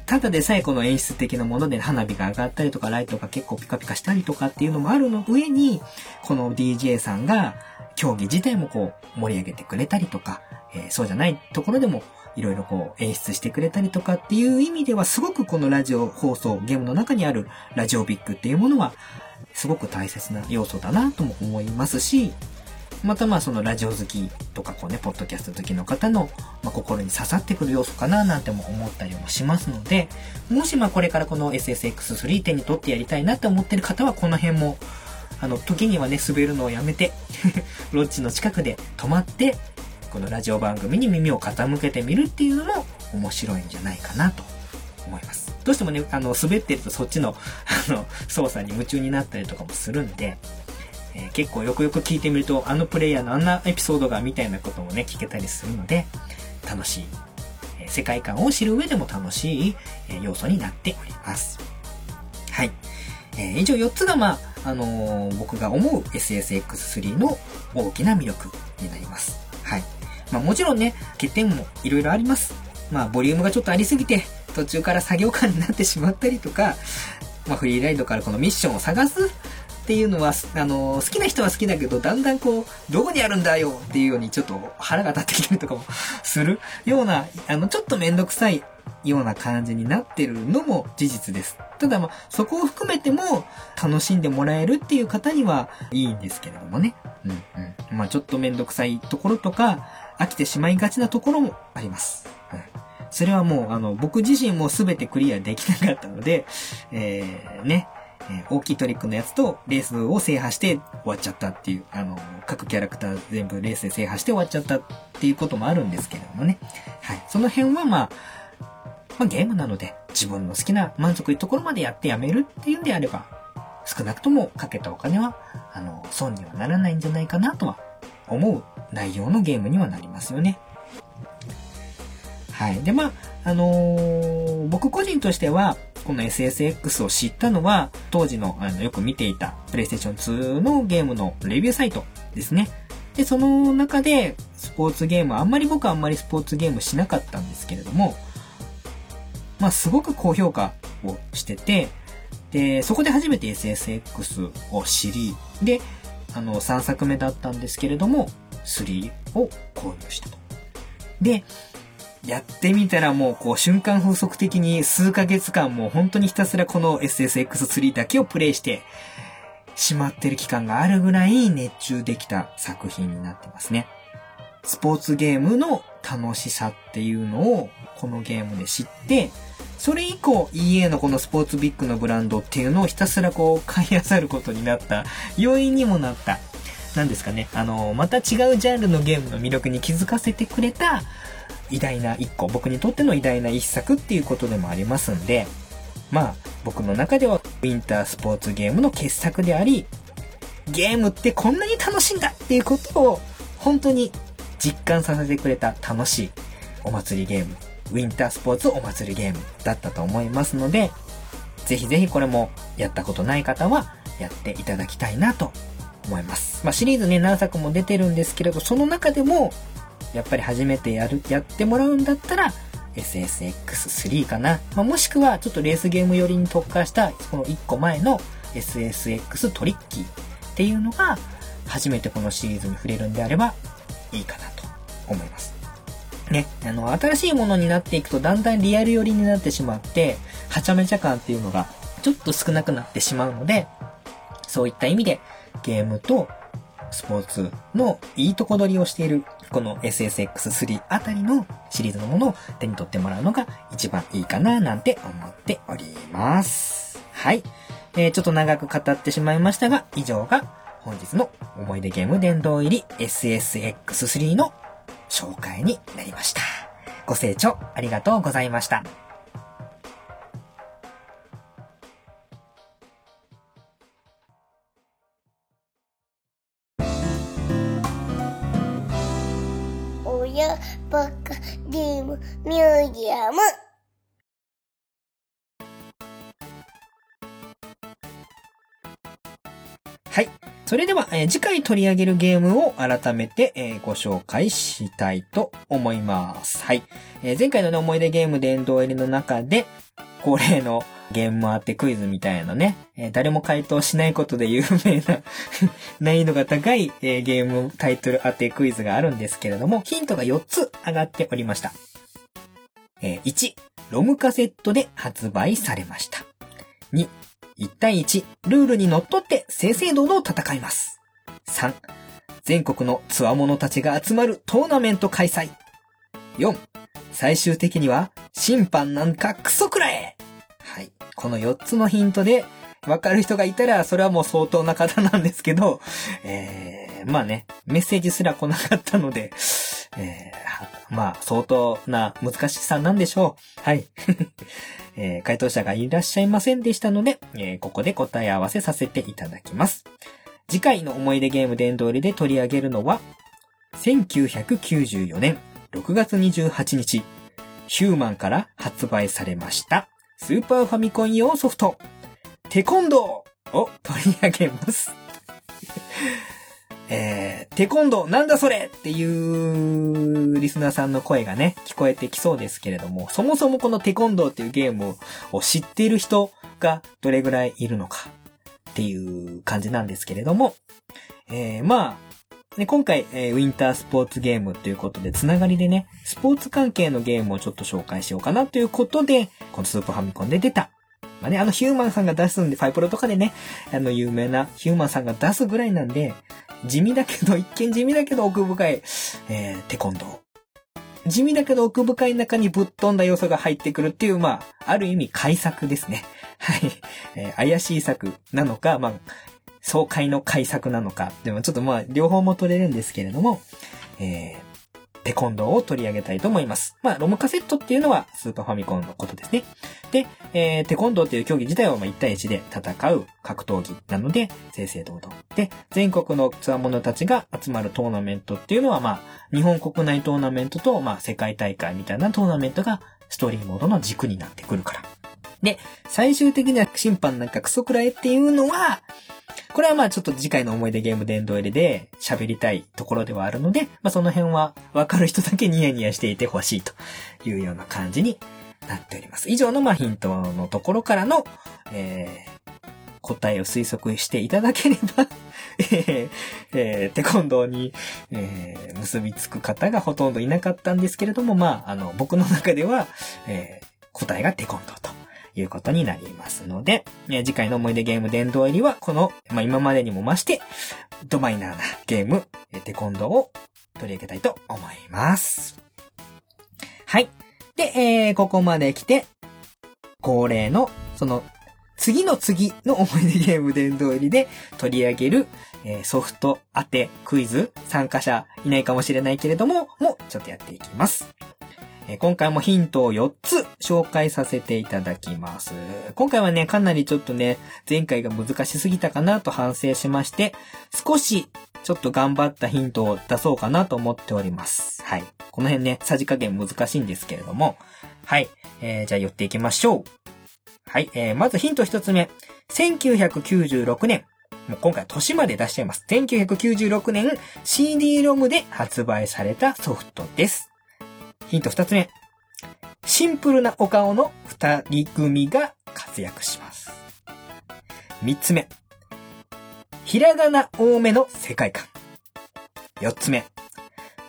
ただでさえこの演出的なもので花火が上がったりとか、ライトが結構ピカピカしたりとかっていうのもあるの上に、この DJ さんが競技自体もこう盛り上げてくれたりとか、えーそうじゃないところでもいろいろこう演出してくれたりとかっていう意味ではすごくこのラジオ放送、ゲームの中にあるラジオビッグっていうものはすごく大切な要素だなとも思いますし、またまあそのラジオ好きとかこうね、ポッドキャスト好きの方の、ま、心に刺さってくる要素かななんても思ったりもしますので、もしまあこれからこの SSX3 手に取ってやりたいなって思ってる方はこの辺も、あの、時にはね、滑るのをやめて、[laughs] ロッジの近くで止まって、このラジオ番組に耳を傾けてみるっていうのも面白いんじゃないかなと思います。どうしてもね、あの、滑ってるとそっちの、[laughs] あの、操作に夢中になったりとかもするんで、えー結構よくよく聞いてみると、あのプレイヤーのあんなエピソードがみたいなこともね、聞けたりするので、楽しい、えー世界観を知る上でも楽しい、えー要素になっております。はい。えー以上4つが、まあ、あの僕が思う SSX3 の大きな魅力になります。はい。まあもちろんね、欠点もいろいろあります。まあボリュームがちょっとありすぎて、途中から作業感になってしまったりとか、まあフリーライドからこのミッションを探すっていうのは、あの、好きな人は好きだけど、だんだんこう、どこにあるんだよっていうようにちょっと腹が立ってきたりとかもするような、あの、ちょっとめんどくさいような感じになってるのも事実です。ただまあ、そこを含めても楽しんでもらえるっていう方にはいいんですけれどもね。うんうん。まあちょっとめんどくさいところとか、飽きてしまいがちなところもあります。うん。それはもう、あの、僕自身も全てクリアできなかったので、えー、ね、え、大きいトリックのやつとレースを制覇して終わっちゃったっていう、あの、各キャラクター全部レースで制覇して終わっちゃったっていうこともあるんですけれどもね。はい。その辺はまあ、まあ、ゲームなので自分の好きな満足いくところまでやってやめるっていうんであれば、少なくともかけたお金は、あの、損にはならないんじゃないかなとは思う内容のゲームにはなりますよね。はい。で、まあ、あのー、僕個人としては、この SSX を知ったのは、当時の、あの、よく見ていた PlayStation 2のゲームのレビューサイトですね。で、その中で、スポーツゲーム、あんまり僕はあんまりスポーツゲームしなかったんですけれども、まあ、すごく高評価をしてて、で、そこで初めて SSX を知り、で、あの、3作目だったんですけれども、3を購入したと。で、やってみたらもうこう瞬間風速的に数ヶ月間もう本当にひたすらこの SSX3 だけをプレイしてしまってる期間があるぐらい熱中できた作品になってますね。スポーツゲームの楽しさっていうのをこのゲームで知って、それ以降 EA のこのスポーツビッグのブランドっていうのをひたすらこう買い漁ることになった要因にもなった。なんですかね。あの、また違うジャンルのゲームの魅力に気づかせてくれた偉大な一個、僕にとっての偉大な一作っていうことでもありますんで、まあ、僕の中ではウィンタースポーツゲームの傑作であり、ゲームってこんなに楽しいんだっていうことを本当に実感させてくれた楽しいお祭りゲームウィンタースポーツお祭りゲームだったと思いますので、ぜひぜひこれもやったことない方はやっていただきたいなと思います。まあシリーズね何作も出てるんですけれど、その中でもやっぱり初めてやる、やってもらうんだったら SSX3 かな。まあ、もしくはちょっとレースゲーム寄りに特化したこの1個前の SSX トリッキーっていうのが初めてこのシリーズに触れるんであればいいかなと思います。ね、あの、新しいものになっていくとだんだんリアル寄りになってしまって、はちゃめちゃ感っていうのがちょっと少なくなってしまうので、そういった意味でゲームとスポーツのいいとこ取りをしているこの SSX3 あたりのシリーズのものを手に取ってもらうのが一番いいかななんて思っております。はい。えー、ちょっと長く語ってしまいましたが、以上が本日の思い出ゲーム殿堂入り SSX3 の紹介になりました。ご清聴ありがとうございました。ミュージアムはい。それでは、えー、次回取り上げるゲームを改めて、えー、ご紹介したいと思います。はい。えー、前回のね、思い出ゲーム殿堂入りの中で、恒例のゲームもあってクイズみたいなね、え誰も回答しないことで有名な [laughs] 難易度が高い、えゲームタイトル当てクイズがあるんですけれども、ヒントが4つ上がっておりました。え1、ロムカセットで発売されました。2、1対1、ルールにのっとって正々堂々戦います。3、全国の強者たちが集まるトーナメント開催。4、最終的には審判なんかクソくらえはい。この4つのヒントでわかる人がいたら、それはもう相当な方なんですけど、えー、まあね、メッセージすら来なかったので、[laughs] えー、まあ、相当な難しさなんでしょう。はい。[laughs] えー、回答者がいらっしゃいませんでしたので、えー、ここで答え合わせさせていただきます。次回の思い出ゲーム殿堂入りで取り上げるのは、1994年6月28日、ヒューマンから発売されました、スーパーファミコン用ソフト、テコンドーを取り上げます。えー、テコンドーなんだそれっていうリスナーさんの声がね、聞こえてきそうですけれども、そもそもこのテコンドーっていうゲームを知っている人がどれぐらいいるのか。っていう感じなんですけれども、えー、まあ、ね、今回、えー、ウィンタースポーツゲームということで、つながりでね、スポーツ関係のゲームをちょっと紹介しようかなということで、このスーパーファミコンで出た。まあね、あのヒューマンさんが出すんで、ファイプロとかでね、あの有名なヒューマンさんが出すぐらいなんで、地味だけど、一見地味だけど奥深い、えー、テコンドー。地味だけど奥深い中にぶっ飛んだ要素が入ってくるっていう、まあ、ある意味改作ですね。はい。えー、怪しい作なのか、まあ、爽快の改作なのか。でもちょっとまあ、両方も取れるんですけれども、えー、テコンドーを取り上げたいと思います。まあ、ロムカセットっていうのはスーパーファミコンのことですね。で、えー、テコンドーっていう競技自体はま1対1で戦う格闘技なので、正々堂々。で、全国のツアー者たちが集まるトーナメントっていうのはまあ、日本国内トーナメントとまあ、世界大会みたいなトーナメントがストーリーモードの軸になってくるから。で、最終的には審判なんかクソくらいっていうのは、これはまあちょっと次回の思い出ゲーム殿堂入りで喋りたいところではあるので、まあその辺はわかる人だけニヤニヤしていてほしいというような感じになっております。以上のまあヒントのところからの、えー、答えを推測していただければ [laughs] えー、えー、テコンドーに、えー、結びつく方がほとんどいなかったんですけれども、まあ、あの、僕の中では、えー、答えがテコンドーということになりますので、え次回の思い出ゲーム殿堂入りは、この、まあ、今までにも増して、ドマイナーなゲーム、テコンドーを取り上げたいと思います。はい。で、えー、ここまで来て、恒例の、その、次の次の思い出ゲーム殿堂入りで取り上げる、えー、ソフト当てクイズ参加者いないかもしれないけれども、もちょっとやっていきます。え今回もヒントを4つ紹介させていただきます。今回はね、かなりちょっとね、前回が難しすぎたかなと反省しまして、少しちょっと頑張ったヒントを出そうかなと思っております。はい。この辺ね、さじ加減難しいんですけれども、はい。えー、じゃあ寄っていきましょう。はい。えー、まずヒント1つ目。1996年。もう今回年まで出しちゃいます。1996年 CD-ROM で発売されたソフトです。ヒント二つ目。シンプルなお顔の二人組が活躍します。三つ目。ひらがな多めの世界観。四つ目。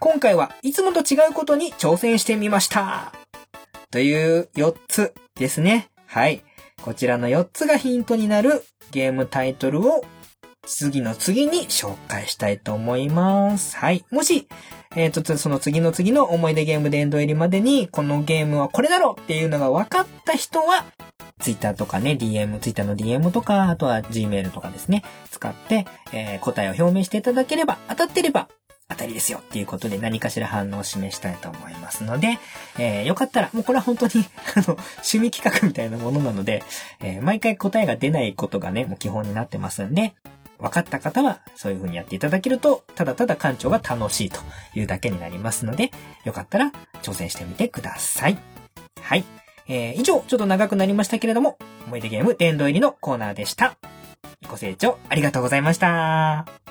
今回はいつもと違うことに挑戦してみました。という4つですね。はい。こちらの4つがヒントになるゲームタイトルを次の次に紹介したいと思います。はい。もし、えっ、ー、と、その次の次の思い出ゲームでエンド入りまでに、このゲームはこれだろうっていうのが分かった人は、Twitter とかね、DM、Twitter の DM とか、あとは Gmail とかですね、使って、えー、答えを表明していただければ、当たってれば、当たりですよっていうことで何かしら反応を示したいと思いますので、えー、よかったら、もうこれは本当に [laughs] あの、趣味企画みたいなものなので、えー、毎回答えが出ないことがね、もう基本になってますんで、分かった方はそういう風にやっていただけると、ただただ館長が楽しいというだけになりますので、よかったら挑戦してみてください。はい。えー、以上、ちょっと長くなりましたけれども、思い出ゲーム殿堂入りのコーナーでした。ご清聴ありがとうございました。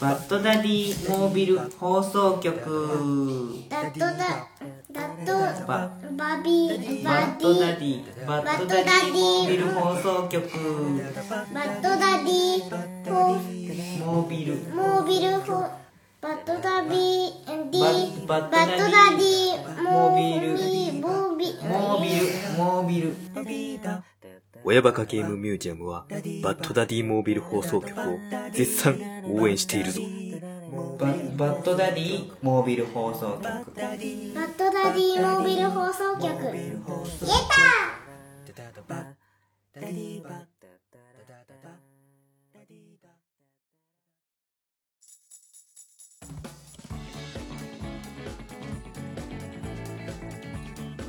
バッドダディモービル放送局。ダッドダダッドババビーバッドダディバッドダディモービル放送局。バッドダディモービルモービルバッドダディバッドダディモービルモービルモービル。モービル親バカゲームミュージアムは、バッドダディモービル放送局を絶賛応援しているぞ。ババッドダディモービル放送局。バッドダディモービル放送局。言えた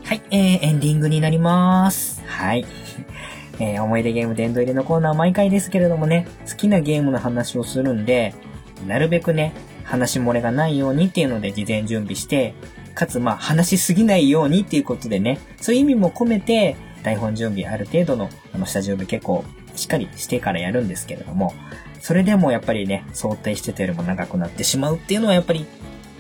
はい、えー、エンディングになります。はい。えー、思い出ゲーム殿堂入りのコーナー毎回ですけれどもね、好きなゲームの話をするんで、なるべくね、話漏れがないようにっていうので事前準備して、かつまあ話しすぎないようにっていうことでね、そういう意味も込めて、台本準備ある程度のあの下準備結構しっかりしてからやるんですけれども、それでもやっぱりね、想定してたよりも長くなってしまうっていうのはやっぱり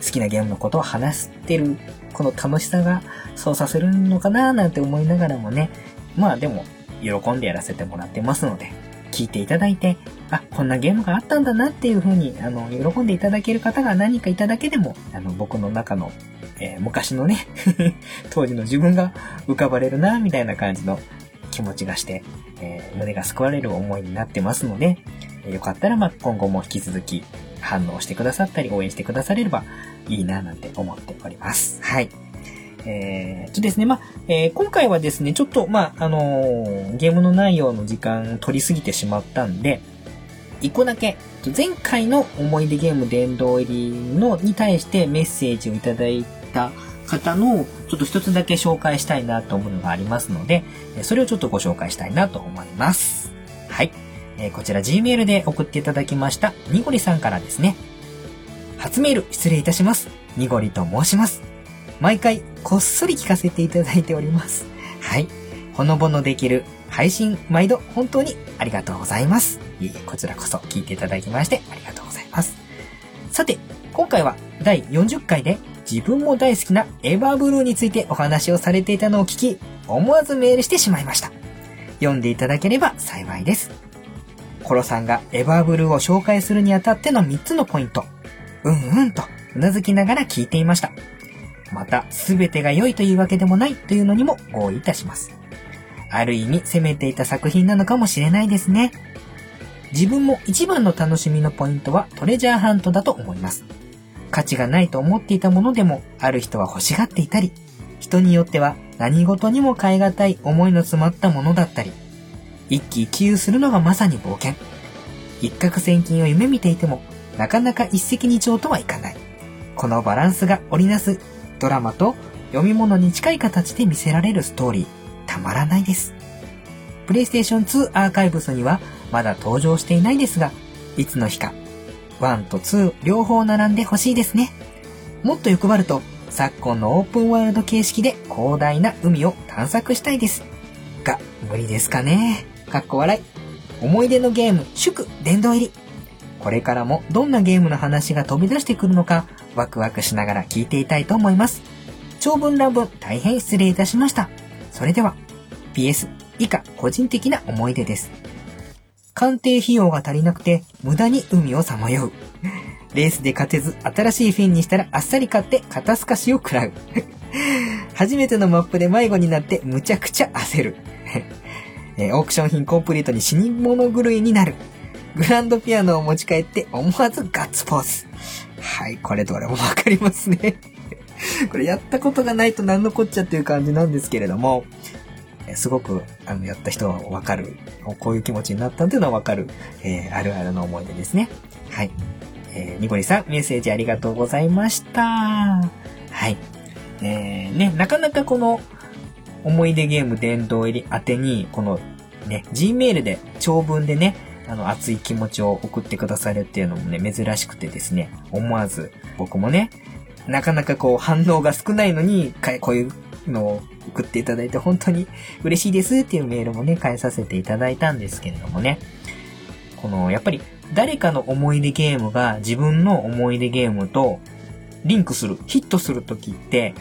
好きなゲームのことを話してる、この楽しさがそうさせるのかななんて思いながらもね、まあでも、喜んでやらせてもらってますので、聞いていただいて、あ、こんなゲームがあったんだなっていう風に、あの、喜んでいただける方が何かいただけでも、あの、僕の中の、えー、昔のね [laughs] 当時の自分が浮かばれるな、みたいな感じの気持ちがして、えー、胸が救われる思いになってますので、えー、よかったら、ま今後も引き続き反応してくださったり、応援してくだされればいいな、なんて思っております。はい。えー、とですね、まあ、えー、今回はですね、ちょっと、まあ、あのー、ゲームの内容の時間取りすぎてしまったんで、一個だけ、前回の思い出ゲーム殿堂入りのに対してメッセージをいただいた方の、ちょっと一つだけ紹介したいなと思うのがありますので、それをちょっとご紹介したいなと思います。はい。えー、こちら Gmail で送っていただきました、にごりさんからですね。初メール失礼いたします。にごりと申します。毎回こっそり聞かせていただいております。はい。ほのぼのできる配信毎度本当にありがとうございます。いえこちらこそ聞いていただきましてありがとうございます。さて、今回は第40回で自分も大好きなエヴァーブルーについてお話をされていたのを聞き、思わずメールしてしまいました。読んでいただければ幸いです。コロさんがエヴァーブルーを紹介するにあたっての3つのポイント。うんうんと、うなずきながら聞いていました。また、すべてが良いというわけでもないというのにも合意いたします。ある意味攻めていた作品なのかもしれないですね。自分も一番の楽しみのポイントはトレジャーハントだと思います。価値がないと思っていたものでも、ある人は欲しがっていたり、人によっては何事にも変え難い思いの詰まったものだったり、一喜一憂するのがまさに冒険。一攫千金を夢見ていても、なかなか一石二鳥とはいかない。このバランスが織りなすドラマと読み物に近い形で見せられるストーリー、たまらないです。プレイステーション2アーカイブスにはまだ登場していないですが、いつの日か、1と2両方並んでほしいですね。もっと欲張ると、昨今のオープンワールド形式で広大な海を探索したいです。が、無理ですかね。かっこ笑い。思い出のゲーム、祝、殿堂入り。これからもどんなゲームの話が飛び出してくるのか、ワクワクしながら聞いていたいと思います。長文乱文大変失礼いたしました。それでは、PS 以下個人的な思い出です。鑑定費用が足りなくて無駄に海をさまよう。レースで勝てず新しいフィンにしたらあっさり買って肩透かしを食らう。初めてのマップで迷子になってむちゃくちゃ焦る。えオークション品コンプリートに死に物狂いになる。グランドピアノを持ち帰って思わずガッツポーズ。はい、これどれもわかりますね [laughs] これやったことがないと何のこっちゃっていう感じなんですけれども、すごく、あの、やった人はわかる。こういう気持ちになったっていうのはわかる、えー、あるあるの思い出ですね。はい。えー、ニコリさん、メッセージありがとうございました。はい。えー、ね、なかなかこの、思い出ゲーム殿堂入り宛てに、この、ね、Gmail で長文でね、あの、熱い気持ちを送ってくださるっていうのもね、珍しくてですね、思わず、僕もね、なかなかこう反応が少ないのに、こういうのを送っていただいて本当に嬉しいですっていうメールもね、返させていただいたんですけれどもね。この、やっぱり誰かの思い出ゲームが自分の思い出ゲームとリンクする、ヒットするときって、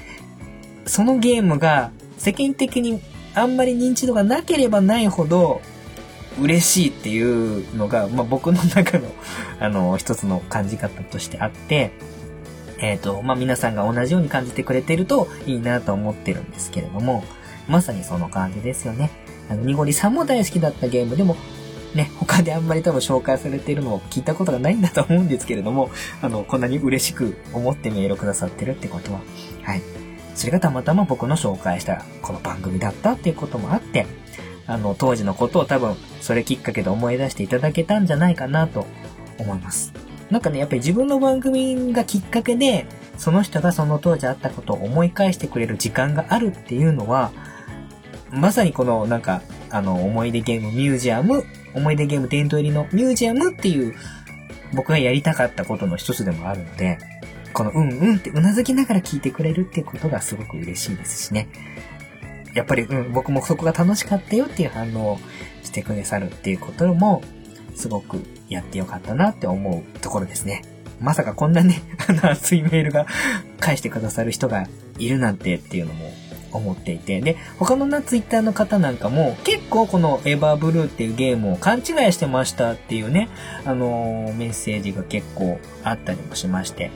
そのゲームが世間的にあんまり認知度がなければないほど嬉しいっていうのが、まあ、僕の中の、[laughs] あの、一つの感じ方としてあって、えっ、ー、と、まあ、皆さんが同じように感じてくれてるといいなと思ってるんですけれども、まさにその感じですよね。あの、にごりさんも大好きだったゲームでも、ね、他であんまり多分紹介されてるのを聞いたことがないんだと思うんですけれども、あの、こんなに嬉しく思ってメールくださってるってことは、はい。それがたまたま僕の紹介したこの番組だったっていうこともあって、あの、当時のことを多分、それきっかけで思い出していただけたんじゃないかなと思います。なんかね、やっぱり自分の番組がきっかけで、その人がその当時あったことを思い返してくれる時間があるっていうのは、まさにこのなんか、あの、思い出ゲームミュージアム、思い出ゲーム伝統入りのミュージアムっていう、僕がやりたかったことの一つでもあるので、このうんうんってうなずきながら聞いてくれるってことがすごく嬉しいですしね。やっぱり、うん、僕もそこが楽しかったよっていう反応をしてくださるっていうことも、すごくやってよかったなって思うところですね。まさかこんなね、[laughs] あの熱いメールが返してくださる人がいるなんてっていうのも思っていて。で、他のなツイッターの方なんかも結構このエヴァーブルーっていうゲームを勘違いしてましたっていうね、あのーメッセージが結構あったりもしまして。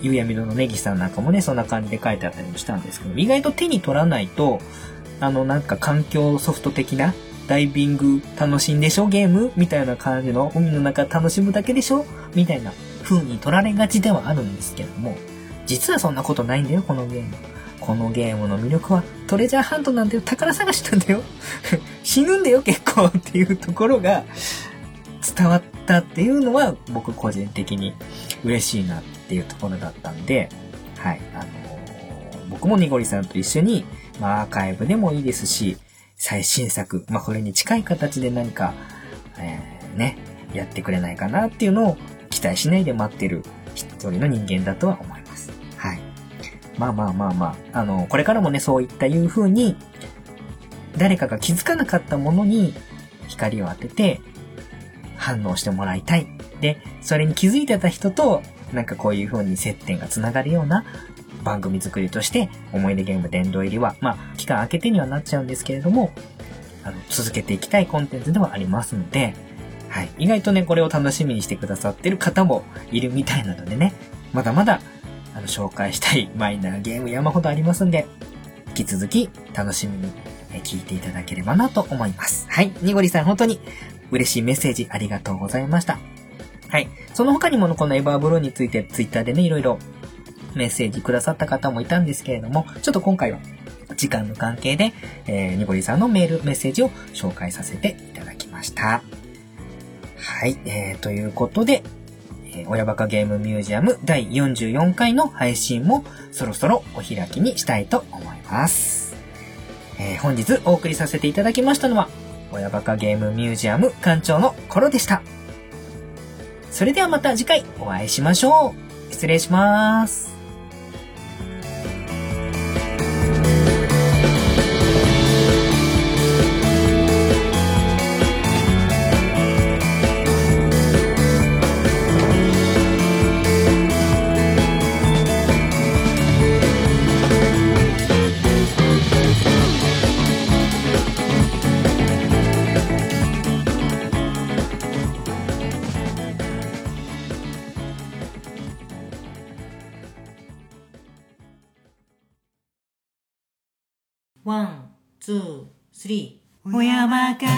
ゆうやみどのネギさんなんかもね、そんな感じで書いてあったりもしたんですけど、意外と手に取らないと、あのなんか環境ソフト的なダイビング楽しんでしょゲームみたいな感じの海の中楽しむだけでしょみたいな風に取られがちではあるんですけども、実はそんなことないんだよ、このゲーム。このゲームの魅力はトレジャーハントなんだよ、宝探しなんだよ。[laughs] 死ぬんだよ、結構っていうところが伝わったっていうのは僕個人的に嬉しいなっていうところだったんで、はい、あのー僕もニゴリさんと一緒に、まあアーカイブでもいいですし、最新作、まあこれに近い形で何か、えーね、やってくれないかなっていうのを期待しないで待ってる一人の人間だとは思います。はい。まあまあまあまあ、あの、これからもね、そういったいう風に、誰かが気づかなかったものに光を当てて、反応してもらいたい。で、それに気づいてた人と、なんかこういう風に接点が繋がるような番組作りとして、思い出ゲーム殿堂入りは、まあ、期間空けてにはなっちゃうんですけれども、あの、続けていきたいコンテンツではありますので、はい。意外とね、これを楽しみにしてくださってる方もいるみたいなのでね、まだまだ、あの、紹介したい [laughs] マイナーゲーム山ほどありますんで、引き続き楽しみにえ聞いていただければなと思います。はい。ニゴリさん本当に嬉しいメッセージありがとうございました。はい。その他にもこのエバーブルーについてツイッターでね、いろいろメッセージくださった方もいたんですけれども、ちょっと今回は時間の関係で、えー、ニゴリさんのメール、メッセージを紹介させていただきました。はい。えー、ということで、え親バカゲームミュージアム第44回の配信もそろそろお開きにしたいと思います。えー本日お送りさせていただきましたのは、親バカゲームミュージアム館長のコロでした。それではまた次回お会いしましょう。失礼します。親バカ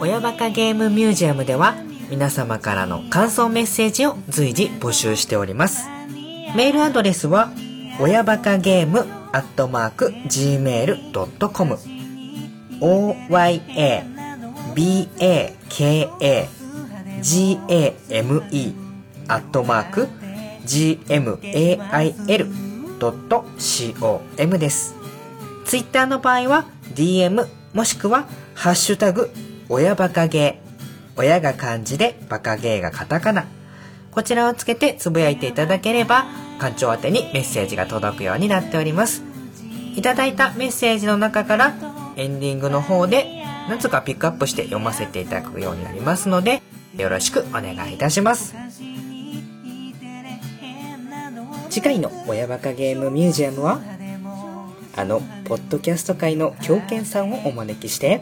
親バカゲームミュージアムでは皆様からの感想メッセージを随時募集しております。メールアドレスは親バカゲームアットマーク gmail.com oyabakagame アットマーク gmail.com です。ツイッターの場合は DM もしくはハッシュタグ親バカゲー。親が漢字でバカゲーがカタカナ。こちらをつけてつぶやいていただければ館長宛てにメッセージが届くようになっております。いただいたメッセージの中からエンディングの方で何つかピックアップして読ませていただくようになりますのでよろしくお願いいたします。次回の親バカゲームミュージアムはあのポッドキャスト界の狂犬さんをお招きして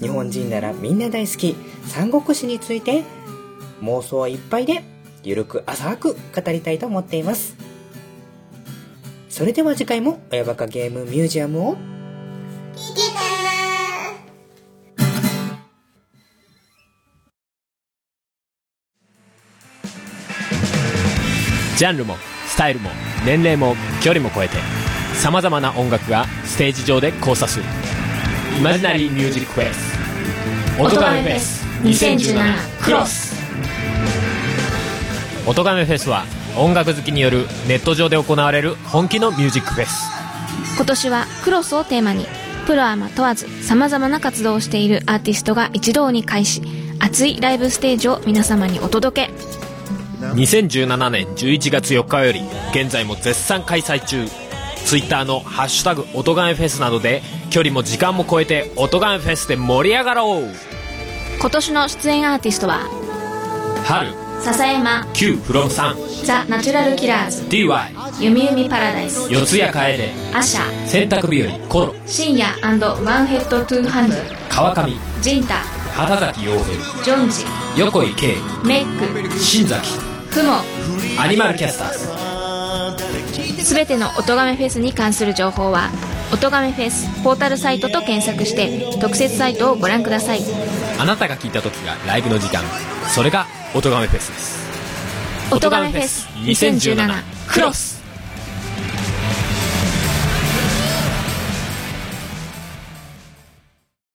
日本人ならみんな大好き三国志について妄想いっぱいでゆるく浅く語りたいと思っています。それでは次回も親バカゲームミュージアムを。ジャンルもスタイルも年齢も距離も超えて。さまざまな音楽がステージ上で交差する。イマジナリーミュージックフェス音亀フェス2017クロス。音亀フェスは音楽好きによるネット上で行われる本気のミュージックフェス今年はクロスをテーマにプロアマ問わず様々な活動をしているアーティストが一堂に会し熱いライブステージを皆様にお届け。2017年11月4日より現在も絶賛開催中 Twitter の「ハッシュタグ音ガメフェス」などで距離も時間も超えて音ガメフェスで盛り上がろう。今年の出演アーティストは？春。笹山。Q from 3ザ・ナチュラルキラーズ。DY ゆみゆみパラダイス。四谷楓。アシャ。洗濯日和コロ。深夜ワンヘッドトゥーハンド。川上。ジンタ。畑崎陽平。ジョンジ。横井圭。メック。新崎。フモアニマルキャスターズすべての音亀フェスに関する情報は音亀フェスポータルサイトと検索して特設サイトをご覧ください。あなたが聞いた時がライブの時間。それが音ガメフェスです。音亀フェス2017クロス